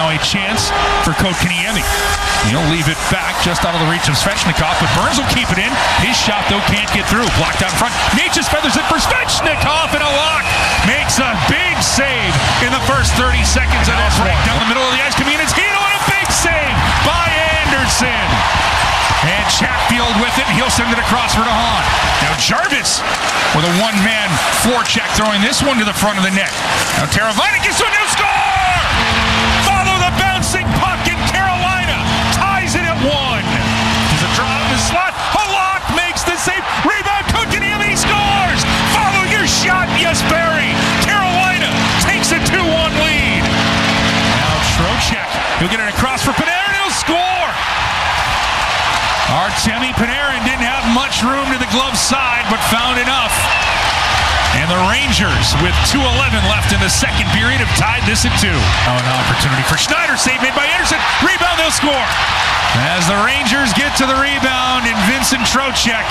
Now a chance for Kotkaniemi. He'll leave it back just out of the reach of Svechnikov, but Burns will keep it in. His shot, though, can't get through. Blocked out front. Necas feathers it for Svechnikov, and a lock makes a big save in the first 30 seconds of this break. Down the middle of the ice, Kaminins Hino, and a big save by Andersen. And Chatfield with it. He'll send it across for DeHaan. Now Jarvis with a one-man forecheck, throwing this one to the front of the net. Now Teravainen gets to a new score! Yes, Barry. Carolina takes a 2-1 lead. Now Trocheck. He'll get it across for Panarin. He'll score! Artemi Panarin didn't have much room to the glove side, but found enough. And the Rangers, with 2.11 left in the second period, have tied this at two. Oh, an opportunity for Schneider. Save made by Andersen. Rebound, they'll score. As the Rangers get to the rebound, and Vincent Trocheck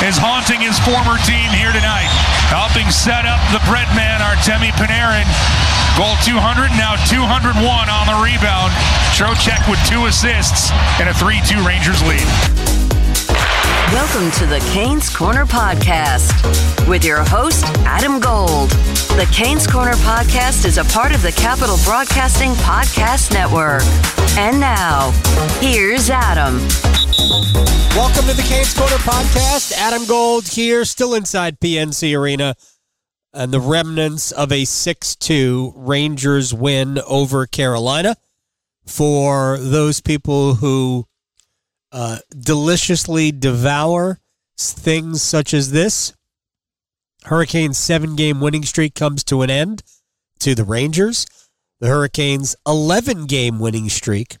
is haunting his former team here tonight. Helping set up the bread man, Artemi Panarin. Goal 200, now 201 on the rebound. Trocheck with two assists and a 3-2 Rangers lead. Welcome to the Canes Corner Podcast with your host, Adam Gold. The Canes Corner Podcast is a part of the Capital Broadcasting Podcast Network. And now, here's Adam. Welcome to the Canes Corner Podcast. Adam Gold here, still inside PNC Arena, and the remnants of a 6 2 Rangers win over Carolina. For those people who uh, deliciously devour things such as this. Hurricanes' seven game winning streak comes to an end to the Rangers. The Hurricanes' 11 game winning streak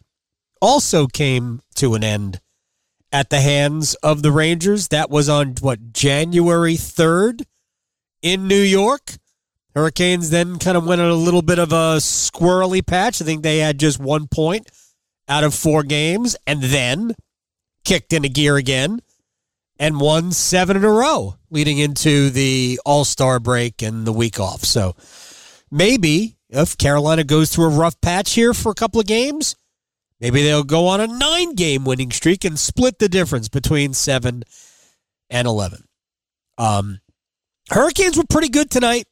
also came to an end at the hands of the Rangers. That was on what, January 3rd in New York. Hurricanes then kind of went on a little bit of a squirrely patch. I think they had just one point out of four games. And then kicked into gear again and won seven in a row leading into the All Star break and the week off. So maybe if Carolina goes through a rough patch here for a couple of games, maybe they'll go on a nine game winning streak and split the difference between seven and 11. Um, Hurricanes were pretty good tonight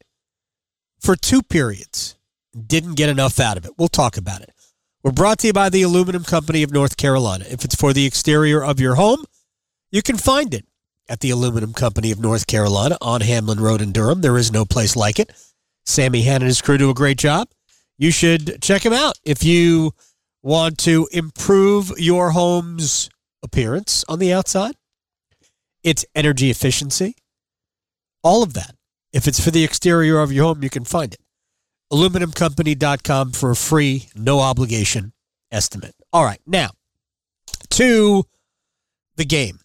for two periods. Didn't get enough out of it. We'll talk about it. We're brought to you by the Aluminum Company of North Carolina. If it's for the exterior of your home, you can find it at the Aluminum Company of North Carolina on Hamlin Road in Durham. There is no place like it. Sammy Hanna and his crew do a great job. You should check him out if you want to improve your home's appearance on the outside, its energy efficiency, all of that. If it's for the exterior of your home, you can find it aluminumcompany.com for a free, no obligation estimate. All right, now to the game.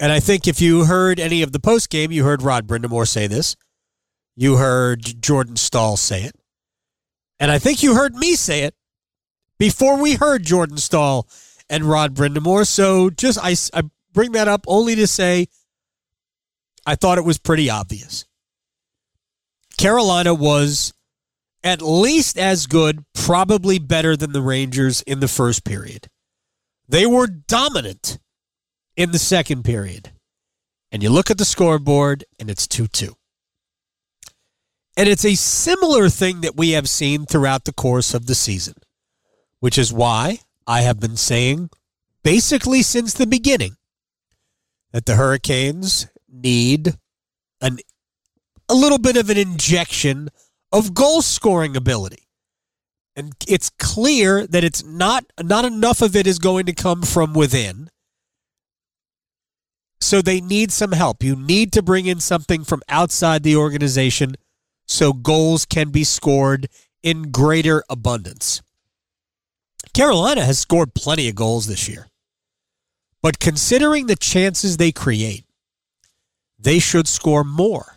And I think if you heard any of the post game, you heard Rod Brind'Amour say this. You heard Jordan Staal say it. And I think you heard me say it before we heard Jordan Staal and Rod Brind'Amour. So just I, I bring that up only to say I thought it was pretty obvious. Carolina was at least as good, probably better than the Rangers in the first period. They were dominant in the second period. And you look at the scoreboard, and it's 2 2. And it's a similar thing that we have seen throughout the course of the season, which is why I have been saying basically since the beginning that the Hurricanes need an a little bit of an injection of goal scoring ability. And it's clear that it's not not enough of it is going to come from within. So they need some help. You need to bring in something from outside the organization so goals can be scored in greater abundance. Carolina has scored plenty of goals this year. But considering the chances they create, they should score more.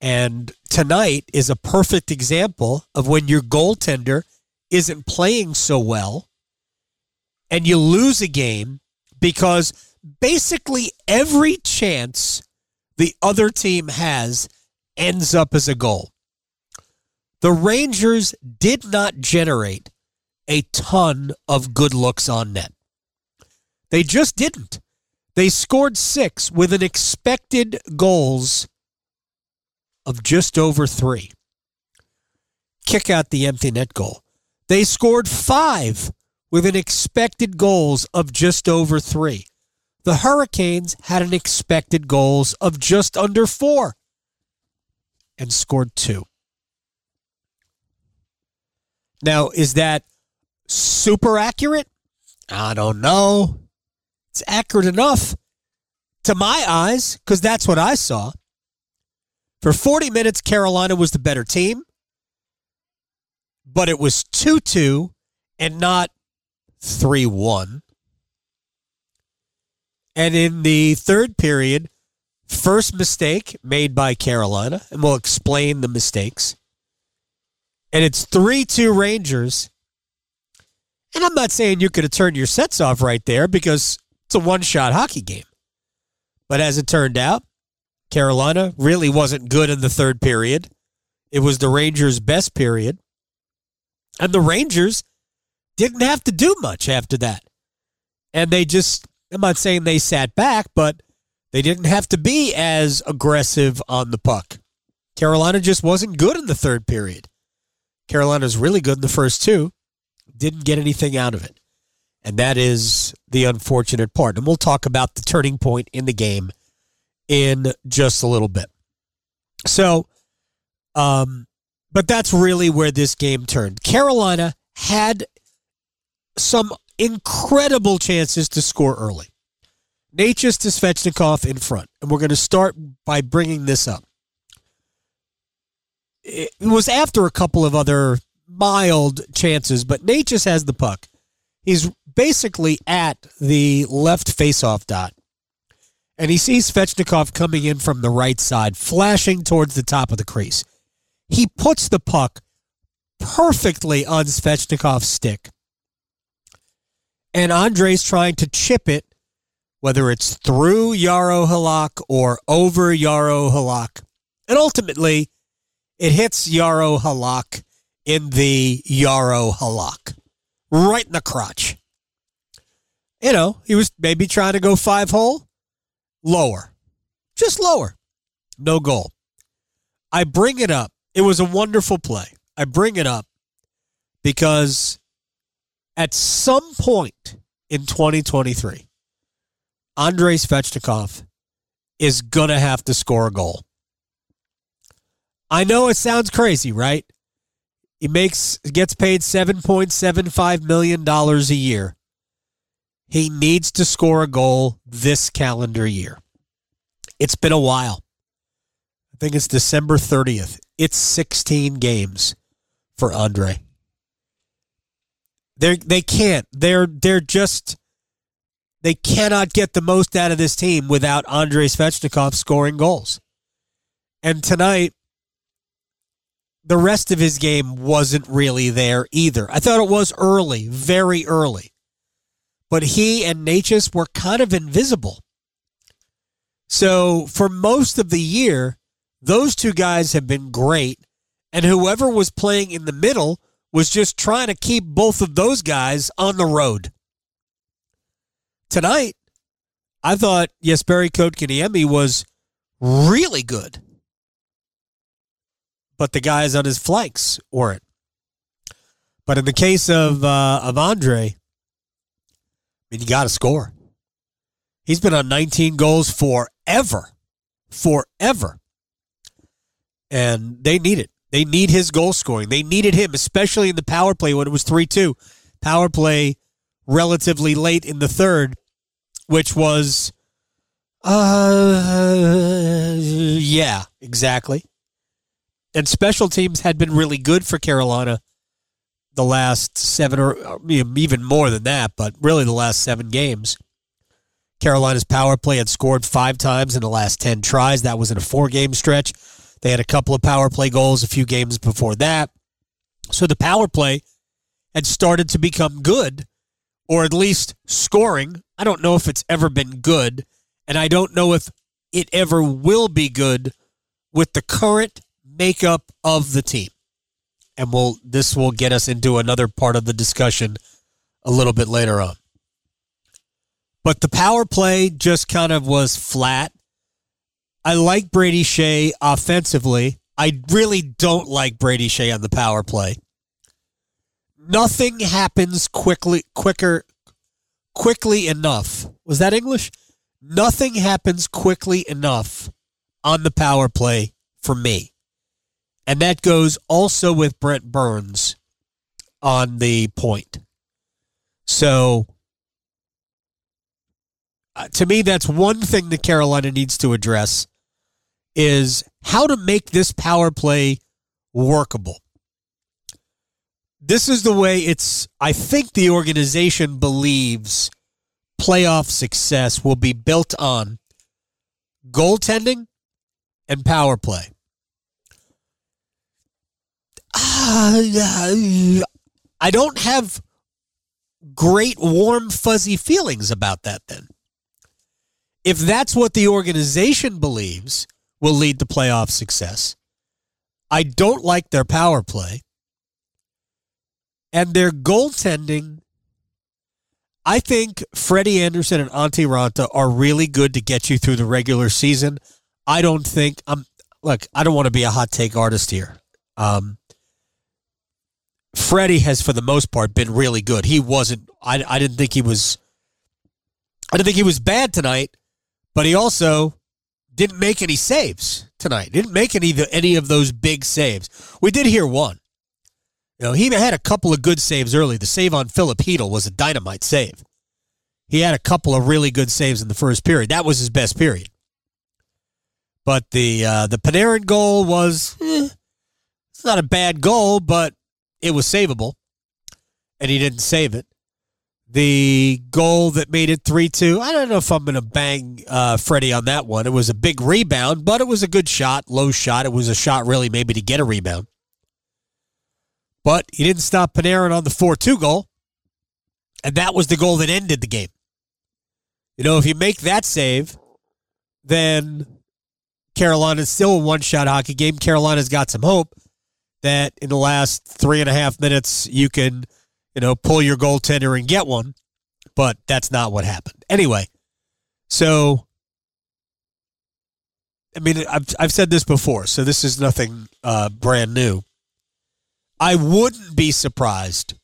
And tonight is a perfect example of when your goaltender isn't playing so well and you lose a game because basically every chance the other team has ends up as a goal. The Rangers did not generate a ton of good looks on net. They just didn't. They scored six with an expected goals of just over three. Kick out the empty net goal. They scored five with an expected goals of just over three. The Hurricanes had an expected goals of just under four and scored two. Now, is that super accurate? I don't know. It's accurate enough to my eyes because that's what I saw. For 40 minutes, Carolina was the better team, but it was 2 2 and not 3 1. And in the third period, first mistake made by Carolina, and we'll explain the mistakes. And it's 3 2 Rangers. And I'm not saying you could have turned your sets off right there because it's a one shot hockey game. But as it turned out, Carolina really wasn't good in the third period. It was the Rangers' best period. And the Rangers didn't have to do much after that. And they just, I'm not saying they sat back, but they didn't have to be as aggressive on the puck. Carolina just wasn't good in the third period. Carolina's really good in the first two, didn't get anything out of it. And that is the unfortunate part. And we'll talk about the turning point in the game in just a little bit. So, um, but that's really where this game turned. Carolina had some incredible chances to score early. Necas to Svechnikov in front. And we're going to start by bringing this up. It was after a couple of other mild chances, but Necas has the puck. He's basically at the left faceoff dot. And he sees Svechnikov coming in from the right side, flashing towards the top of the crease. He puts the puck perfectly on Svechnikov's stick. And Andre's trying to chip it, whether it's through Jaro Halak or over Jaro Halak. And ultimately, it hits Jaro Halak in the Jaro Halak, right in the crotch. You know, he was maybe trying to go five hole, lower, just lower, no goal. I bring it up. It was a wonderful play. I bring it up because at some point in 2023, Andrei Svechnikov is going to have to score a goal. I know it sounds crazy, right? He makes gets paid 7.75 million dollars a year. He needs to score a goal this calendar year. It's been a while. I think it's December 30th. It's 16 games for Andre. They they can't. They're they're just they cannot get the most out of this team without Andrei Svechnikov scoring goals. And tonight the rest of his game wasn't really there either. I thought it was early, very early. But he and Necas were kind of invisible. So for most of the year, those two guys have been great. And whoever was playing in the middle was just trying to keep both of those guys on the road. Tonight, I thought Jesperi Kotkaniemi was really good but the guys on his flanks weren't. But in the case of uh, of Andre, I mean, you got to score. He's been on 19 goals forever, forever, and they need it. They need his goal scoring. They needed him, especially in the power play when it was three two. Power play relatively late in the third, which was, uh, yeah, exactly and special teams had been really good for Carolina the last seven or uh, even more than that, but really the last seven games. Carolina's power play had scored five times in the last 10 tries. That was in a four game stretch. They had a couple of power play goals a few games before that. So the power play had started to become good, or at least scoring. I don't know if it's ever been good, and I don't know if it ever will be good with the current makeup of the team and we'll this will get us into another part of the discussion a little bit later on. But the power play just kind of was flat. I like Brady Skjei offensively. I really don't like Brady Skjei on the power play. Nothing happens quickly quicker quickly enough. Was that English? Nothing happens quickly enough on the power play for me. And that goes also with Brent Burns on the point. So, uh, to me, that's one thing that Carolina needs to address is how to make this power play workable. This is the way it's, I think the organization believes playoff success will be built on goaltending and power play. I don't have great, warm, fuzzy feelings about that then. If that's what the organization believes will lead to playoff success, I don't like their power play. And their goaltending, I think Freddie Andersen and Antti Raanta are really good to get you through the regular season. I don't think I'm look, I don't want to be a hot take artist here. Um, Freddie has, for the most part, been really good. He wasn't. I, I didn't think he was. I didn't think he was bad tonight, but he also didn't make any saves tonight. Didn't make any any of those big saves. We did hear one. You know, he had a couple of good saves early. The save on Filip Chytil was a dynamite save. He had a couple of really good saves in the first period. That was his best period. But the uh, the Panarin goal was eh, it's not a bad goal, but it was savable, and he didn't save it. The goal that made it 3 2, I don't know if I'm going to bang uh, Freddie on that one. It was a big rebound, but it was a good shot, low shot. It was a shot, really, maybe to get a rebound. But he didn't stop Panarin on the 4 2 goal, and that was the goal that ended the game. You know, if you make that save, then Carolina's still a one shot hockey game. Carolina's got some hope that in the last three and a half minutes you can, you know, pull your goaltender and get one, but that's not what happened. Anyway, so I mean, I've I've said this before, so this is nothing uh, brand new. I wouldn't be surprised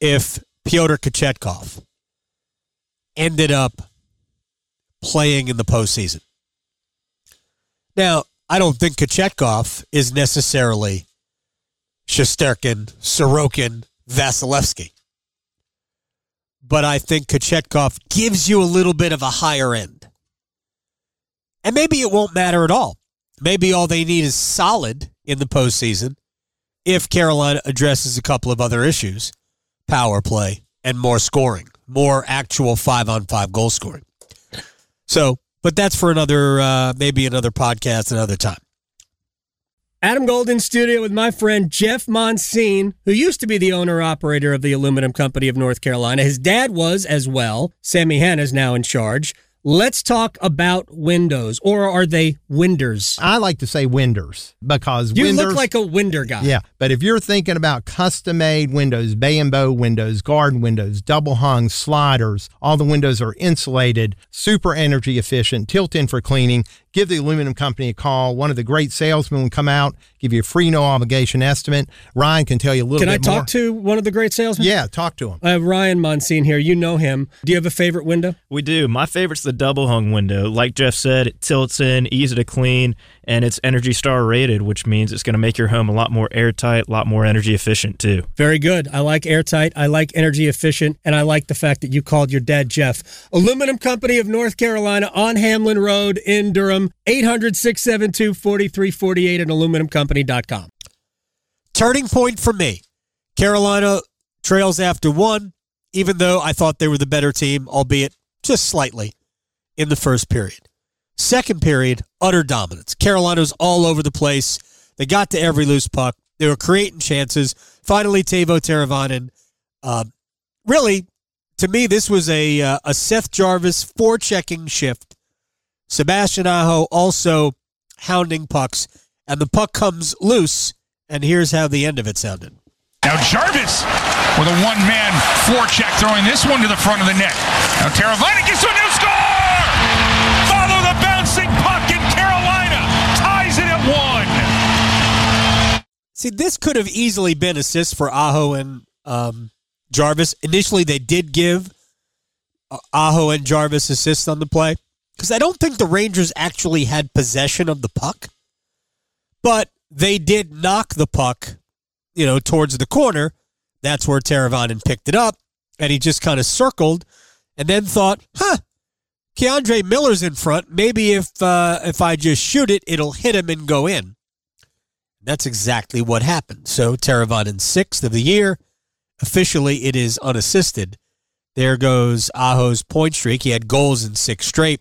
if Pyotr Kochetkov ended up playing in the postseason. Now, I don't think Kochetkov is necessarily Shesterkin, Sorokin, Vasilevskiy. But I think Kochetkov gives you a little bit of a higher end. And maybe it won't matter at all. Maybe all they need is solid in the postseason if Carolina addresses a couple of other issues power play and more scoring, more actual five on five goal scoring. So, but that's for another, uh, maybe another podcast another time. Adam Golden studio with my friend Jeff Monsine, who used to be the owner operator of the Aluminum Company of North Carolina. His dad was as well. Sammy Hanna is now in charge. Let's talk about windows, or are they winders? I like to say winders because you winders, look like a winder guy. Yeah, but if you're thinking about custom-made windows, bay and bow windows, garden windows, double hung sliders, all the windows are insulated, super energy efficient, tilt in for cleaning give the aluminum company a call. One of the great salesmen will come out, give you a free, no obligation estimate. Ryan can tell you a little can bit more. Can I talk to one of the great salesmen? Yeah, talk to him. I have Ryan Monsine here. You know him. Do you have a favorite window? We do. My favorite's the double hung window. Like Jeff said, it tilts in, easy to clean, and it's Energy Star rated, which means it's going to make your home a lot more airtight, a lot more energy efficient too. Very good. I like airtight. I like energy efficient, and I like the fact that you called your dad Jeff. Aluminum Company of North Carolina on Hamlin Road in Durham, 800 672 4348 at aluminumcompany.com. Turning point for me. Carolina trails after one, even though I thought they were the better team, albeit just slightly in the first period. Second period, utter dominance. Carolina's all over the place. They got to every loose puck. They were creating chances. Finally, Teuvo Teravainen. Uh, really, to me, this was a uh, a Seth Jarvis forechecking shift. Sebastian Aho also hounding pucks, and the puck comes loose. And here's how the end of it sounded. Now Jarvis with a one-man forecheck throwing this one to the front of the net. Now Teravainen gets to a new score! Follow the bouncing puck and Carolina ties it at one. See, this could have easily been assists for Aho and um, Jarvis. Initially, they did give uh, Aho and Jarvis assists on the play because I don't think the Rangers actually had possession of the puck, but they did knock the puck, you know, towards the corner. That's where Teravainen picked it up, and he just kind of circled, and then thought, "Huh, K'Andre Miller's in front. Maybe if uh, if I just shoot it, it'll hit him and go in." That's exactly what happened. So Teravainen sixth of the year. Officially, it is unassisted. There goes Aho's point streak. He had goals in six straight,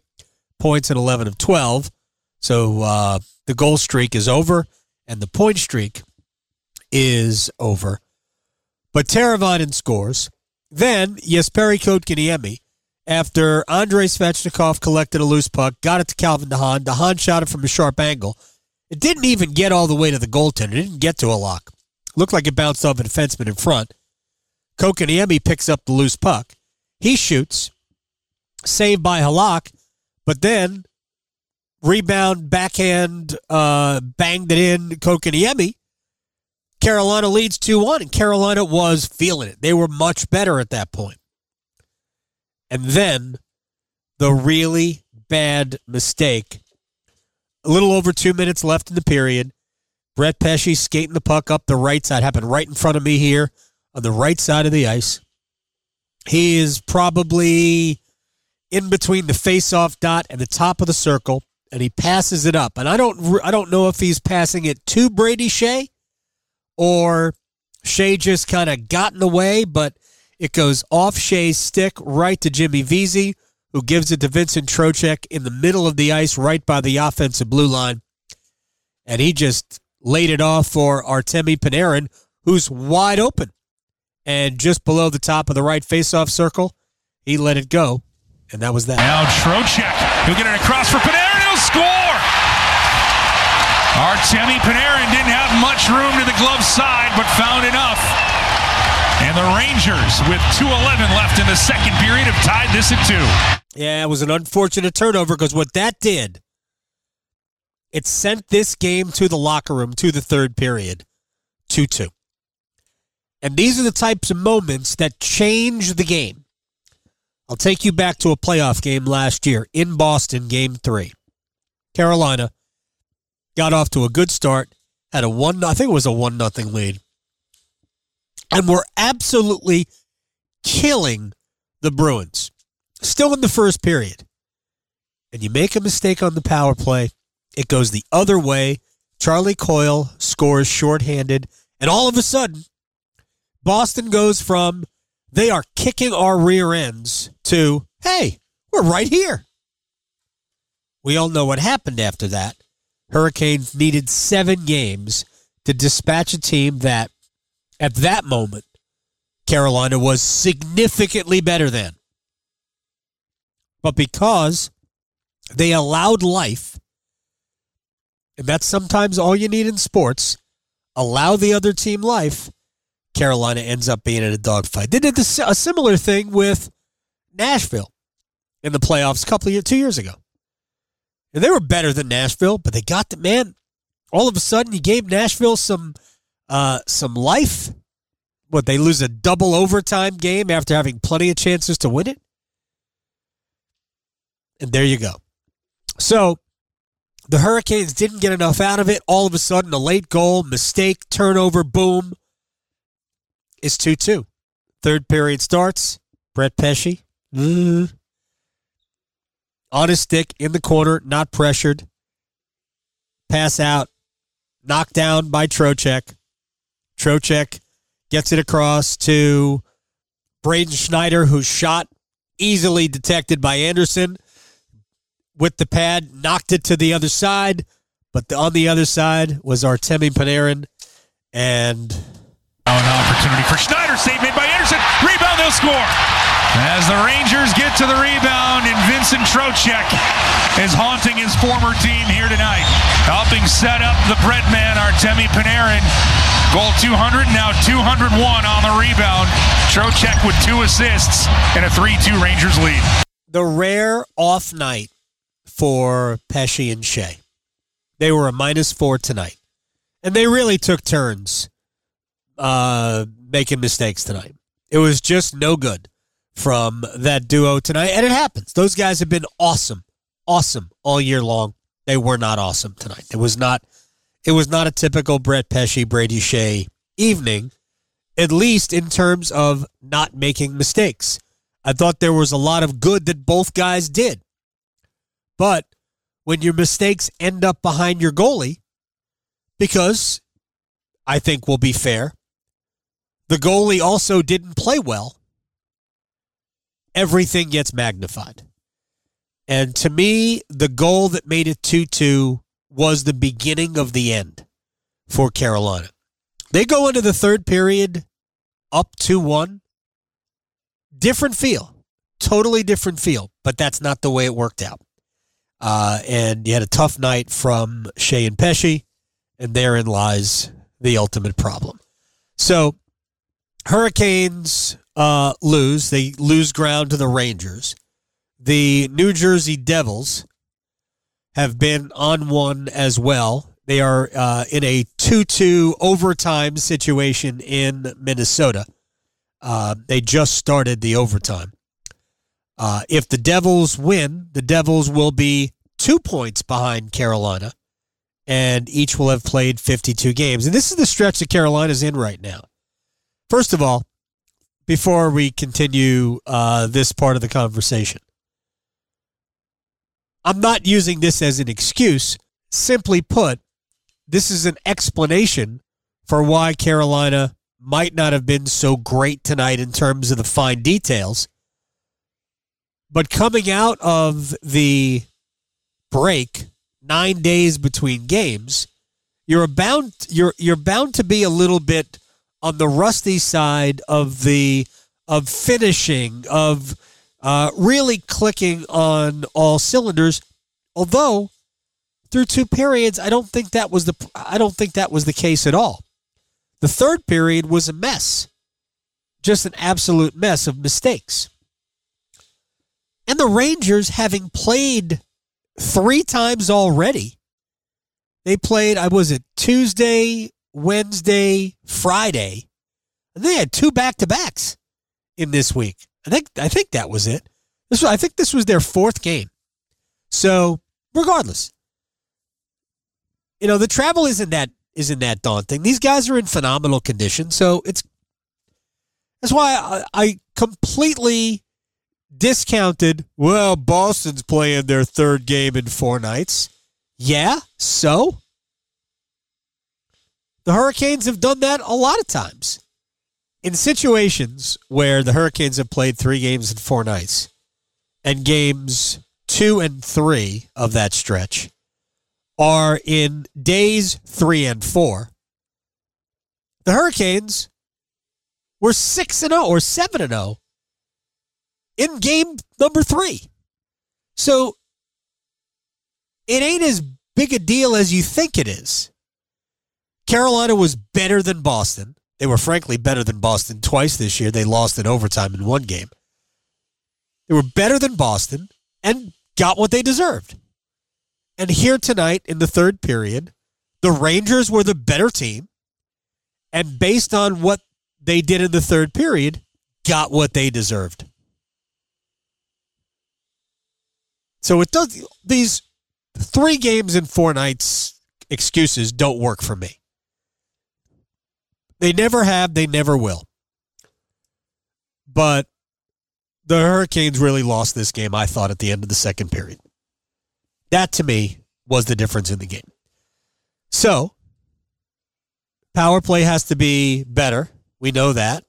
points in 11 of 12. So uh, the goal streak is over, and the point streak is over. But Teravainen scores. Then Jesperi Kotkaniemi, after Andrei Svechnikov collected a loose puck, got it to Calvin DeHaan. DeHaan shot it from a sharp angle. It didn't even get all the way to the goaltender. It didn't get to Halak. Looked like it bounced off a defenseman in front. Kotkaniemi picks up the loose puck. He shoots, saved by Halak, but then rebound, backhand, uh, banged it in Kotkaniemi. Carolina leads 2 1, and Carolina was feeling it. They were much better at that point. And then the really bad mistake. A little over two minutes left in the period. Brett Pesce skating the puck up the right side. Happened right in front of me here on the right side of the ice. He is probably in between the face-off dot and the top of the circle, and he passes it up. And I don't, I don't know if he's passing it to Brady Skjei or Skjei just kind of got in the way, but it goes off Skjei's stick right to Jimmy Vesey, who gives it to Vincent Trocheck in the middle of the ice, right by the offensive blue line. And he just laid it off for Artemi Panarin, who's wide open. And just below the top of the right faceoff circle, he let it go. And that was that. Now Trocheck, he'll get it across for Panarin, he'll score! Artemi Panarin didn't have much room to the glove side, but found enough. And the Rangers, with 2.11 left in the second period, have tied this at two. Yeah, it was an unfortunate turnover because what that did, it sent this game to the locker room to the third period, 2 2. And these are the types of moments that change the game. I'll take you back to a playoff game last year in Boston, game three. Carolina got off to a good start, had a one, I think it was a one nothing lead, and were absolutely killing the Bruins. Still in the first period. And you make a mistake on the power play, it goes the other way. Charlie Coyle scores shorthanded, and all of a sudden, Boston goes from they are kicking our rear ends to hey, we're right here. We all know what happened after that. Hurricanes needed seven games to dispatch a team that, at that moment, Carolina was significantly better than. But because they allowed life, and that's sometimes all you need in sports, allow the other team life, Carolina ends up being in a dogfight. They did this, a similar thing with Nashville in the playoffs a couple of years, two years ago. And they were better than Nashville, but they got the man. All of a sudden, you gave Nashville some uh, some life. What they lose a double overtime game after having plenty of chances to win it, and there you go. So the Hurricanes didn't get enough out of it. All of a sudden, a late goal, mistake, turnover, boom. It's 2 2. Third period starts. Brett Pesce. Mm, on his stick in the corner, not pressured. Pass out. Knocked down by Trocheck. Trocheck gets it across to Braden Schneider, who shot easily detected by Andersen with the pad, knocked it to the other side. But the, on the other side was Artemi Panarin. And now an opportunity for Schneider, save made by Andersen. Rebound, they'll score. As the Rangers get to the rebound, and Vincent Trocheck is haunting his former team here tonight. Helping set up the bread man, Artemi Panarin. Goal 200, now 201 on the rebound. Trocheck with two assists and a 3 2 Rangers lead. The rare off night for Pesce and Skjei. They were a minus four tonight. And they really took turns uh, making mistakes tonight. It was just no good from that duo tonight. And it happens. Those guys have been awesome, awesome all year long. They were not awesome tonight. It was not it was not a typical Brett Pesce, Brady Skjei evening, at least in terms of not making mistakes. I thought there was a lot of good that both guys did. But when your mistakes end up behind your goalie, because I think we'll be fair, the goalie also didn't play well, everything gets magnified. And to me, the goal that made it 2 2 was the beginning of the end for Carolina. They go into the third period up 2 1. Different feel, totally different feel, but that's not the way it worked out. Uh, and you had a tough night from Skjei and Pesce, and therein lies the ultimate problem. So, Hurricanes uh, lose. They lose ground to the Rangers. The New Jersey Devils have been on one as well. They are uh, in a 2 2 overtime situation in Minnesota. Uh, they just started the overtime. Uh, if the Devils win, the Devils will be two points behind Carolina, and each will have played 52 games. And this is the stretch that Carolina's in right now. First of all, before we continue uh, this part of the conversation, I'm not using this as an excuse. Simply put, this is an explanation for why Carolina might not have been so great tonight in terms of the fine details. But coming out of the break, nine days between games, you're bound you're you're bound to be a little bit on the rusty side of the of finishing of uh, really clicking on all cylinders. Although through two periods, I don't think that was the I don't think that was the case at all. The third period was a mess, just an absolute mess of mistakes. And the Rangers, having played three times already, they played. I was it Tuesday, Wednesday, Friday. They had two back to backs in this week. I think I think that was it. This was, I think this was their fourth game. So regardless, you know the travel isn't that isn't that daunting. These guys are in phenomenal condition, so it's that's why I, I completely discounted. Well, Boston's playing their third game in four nights. Yeah, so the Hurricanes have done that a lot of times. In situations where the Hurricanes have played three games in four nights, and games two and three of that stretch are in days three and four, the Hurricanes were 6 and 0 or 7 and 0 in game number 3. So it ain't as big a deal as you think it is. Carolina was better than Boston. They were frankly better than Boston twice this year. They lost in overtime in one game. They were better than Boston and got what they deserved. And here tonight in the third period, the Rangers were the better team. And based on what they did in the third period, got what they deserved. So it does these three games in four nights excuses don't work for me. They never have, they never will. But the Hurricanes really lost this game, I thought, at the end of the second period. That to me was the difference in the game. So, power play has to be better, We know that.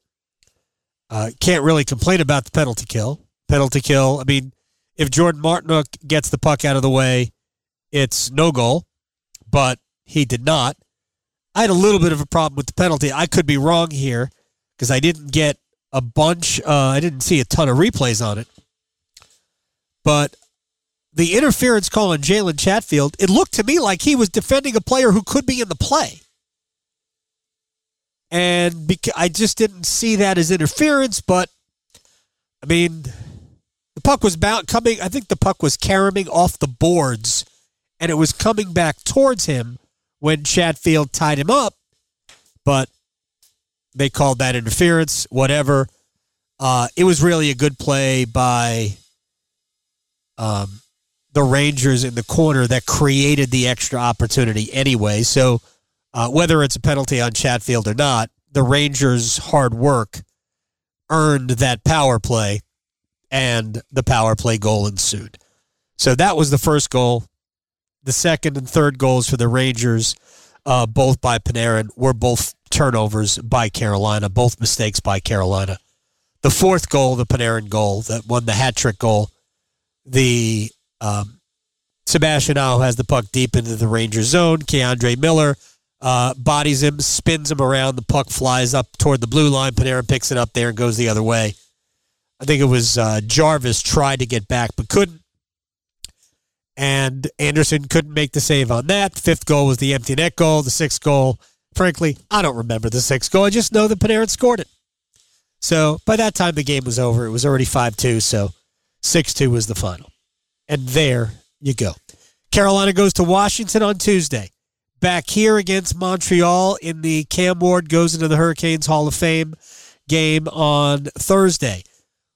Uh, can't really complain about the penalty kill. Penalty kill. I mean, if Jordan Martinook gets the puck out of the way, it's no goal, but he did not. I had a little bit of a problem with the penalty. I could be wrong here because I didn't get a bunch, uh, I didn't see a ton of replays on it. But the interference call on Jalen Chatfield, it looked to me like he was defending a player who could be in the play. And I just didn't see that as interference, but I mean, the puck was bound coming, I think the puck was caroming off the boards and it was coming back towards him when Chatfield tied him up, but they called that interference, whatever. Uh, it was really a good play by um, the Rangers in the corner that created the extra opportunity anyway. So uh, whether it's a penalty on Chatfield or not, the Rangers' hard work earned that power play, and the power play goal ensued. So that was the first goal. The second and third goals for the Rangers, uh, both by Panarin, were both turnovers by Carolina, both mistakes by Carolina. The fourth goal, the Panarin goal that won the hat trick goal, the um, Sebastian Aho has the puck deep into the Rangers zone. K'Andre Miller uh, bodies him, spins him around. The puck flies up toward the blue line. Panarin picks it up there and goes the other way. I think it was uh, Jarvis tried to get back but couldn't. And Andersen couldn't make the save on that. Fifth goal was the empty net goal. The sixth goal, frankly, I don't remember the sixth goal. I just know that Panarin scored it. So by that time, the game was over. It was already 5 2. So 6 2 was the final. And there you go. Carolina goes to Washington on Tuesday. Back here against Montreal in the Cam Ward goes into the Hurricanes Hall of Fame game on Thursday.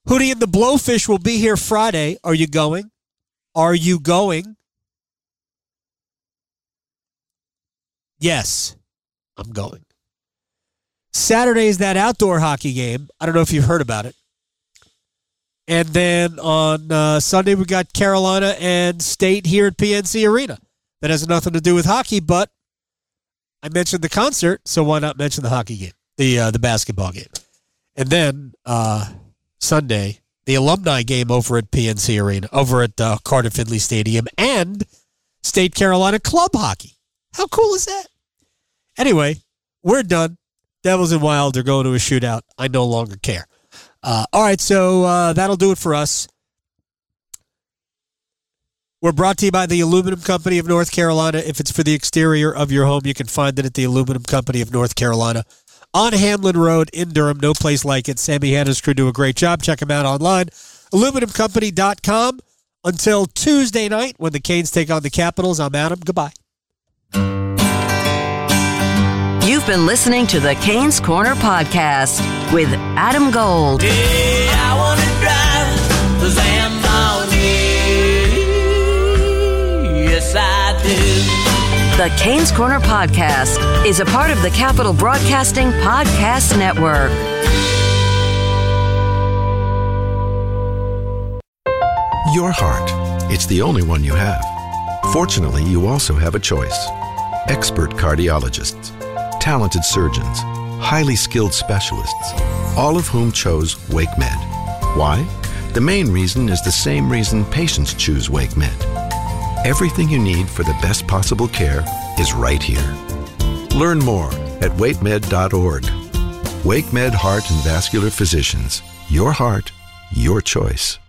Hootie and the Blowfish will be here Friday. Are you going? Are you going? Yes, I'm going. Saturday is that outdoor hockey game. I don't know if you've heard about it. And then on uh, Sunday, we got Carolina and State here at PNC Arena. That has nothing to do with hockey, but I mentioned the concert, so why not mention the hockey game, the uh, the basketball game, and then uh, Sunday the alumni game over at PNC Arena, over at uh, Carter Finley Stadium, and State Carolina Club Hockey. How cool is that? Anyway, we're done. Devils and Wild are going to a shootout. I no longer care. Uh, all right, so uh, that'll do it for us. We're brought to you by the Aluminum Company of North Carolina. If it's for the exterior of your home, you can find it at the Aluminum Company of North Carolina on Hamlin Road in Durham. No place like it. Sammy Hanna's crew do a great job. Check them out online. AluminumCompany.com. Until Tuesday night when the Canes take on the Capitals, I'm Adam. Goodbye. You've been listening to the Canes Corner podcast with Adam Gold. Yeah, I wanna drive the Zamboni. Yes, I do. The Canes Corner podcast is a part of the Capital Broadcasting Podcast Network. Your heart. It's the only one you have. Fortunately, you also have a choice. Expert cardiologists, talented surgeons, highly skilled specialists, all of whom chose WakeMed. Why? The main reason is the same reason patients choose WakeMed. Everything you need for the best possible care is right here. Learn more at wakemed.org. WakeMed Heart and Vascular Physicians. Your heart, your choice.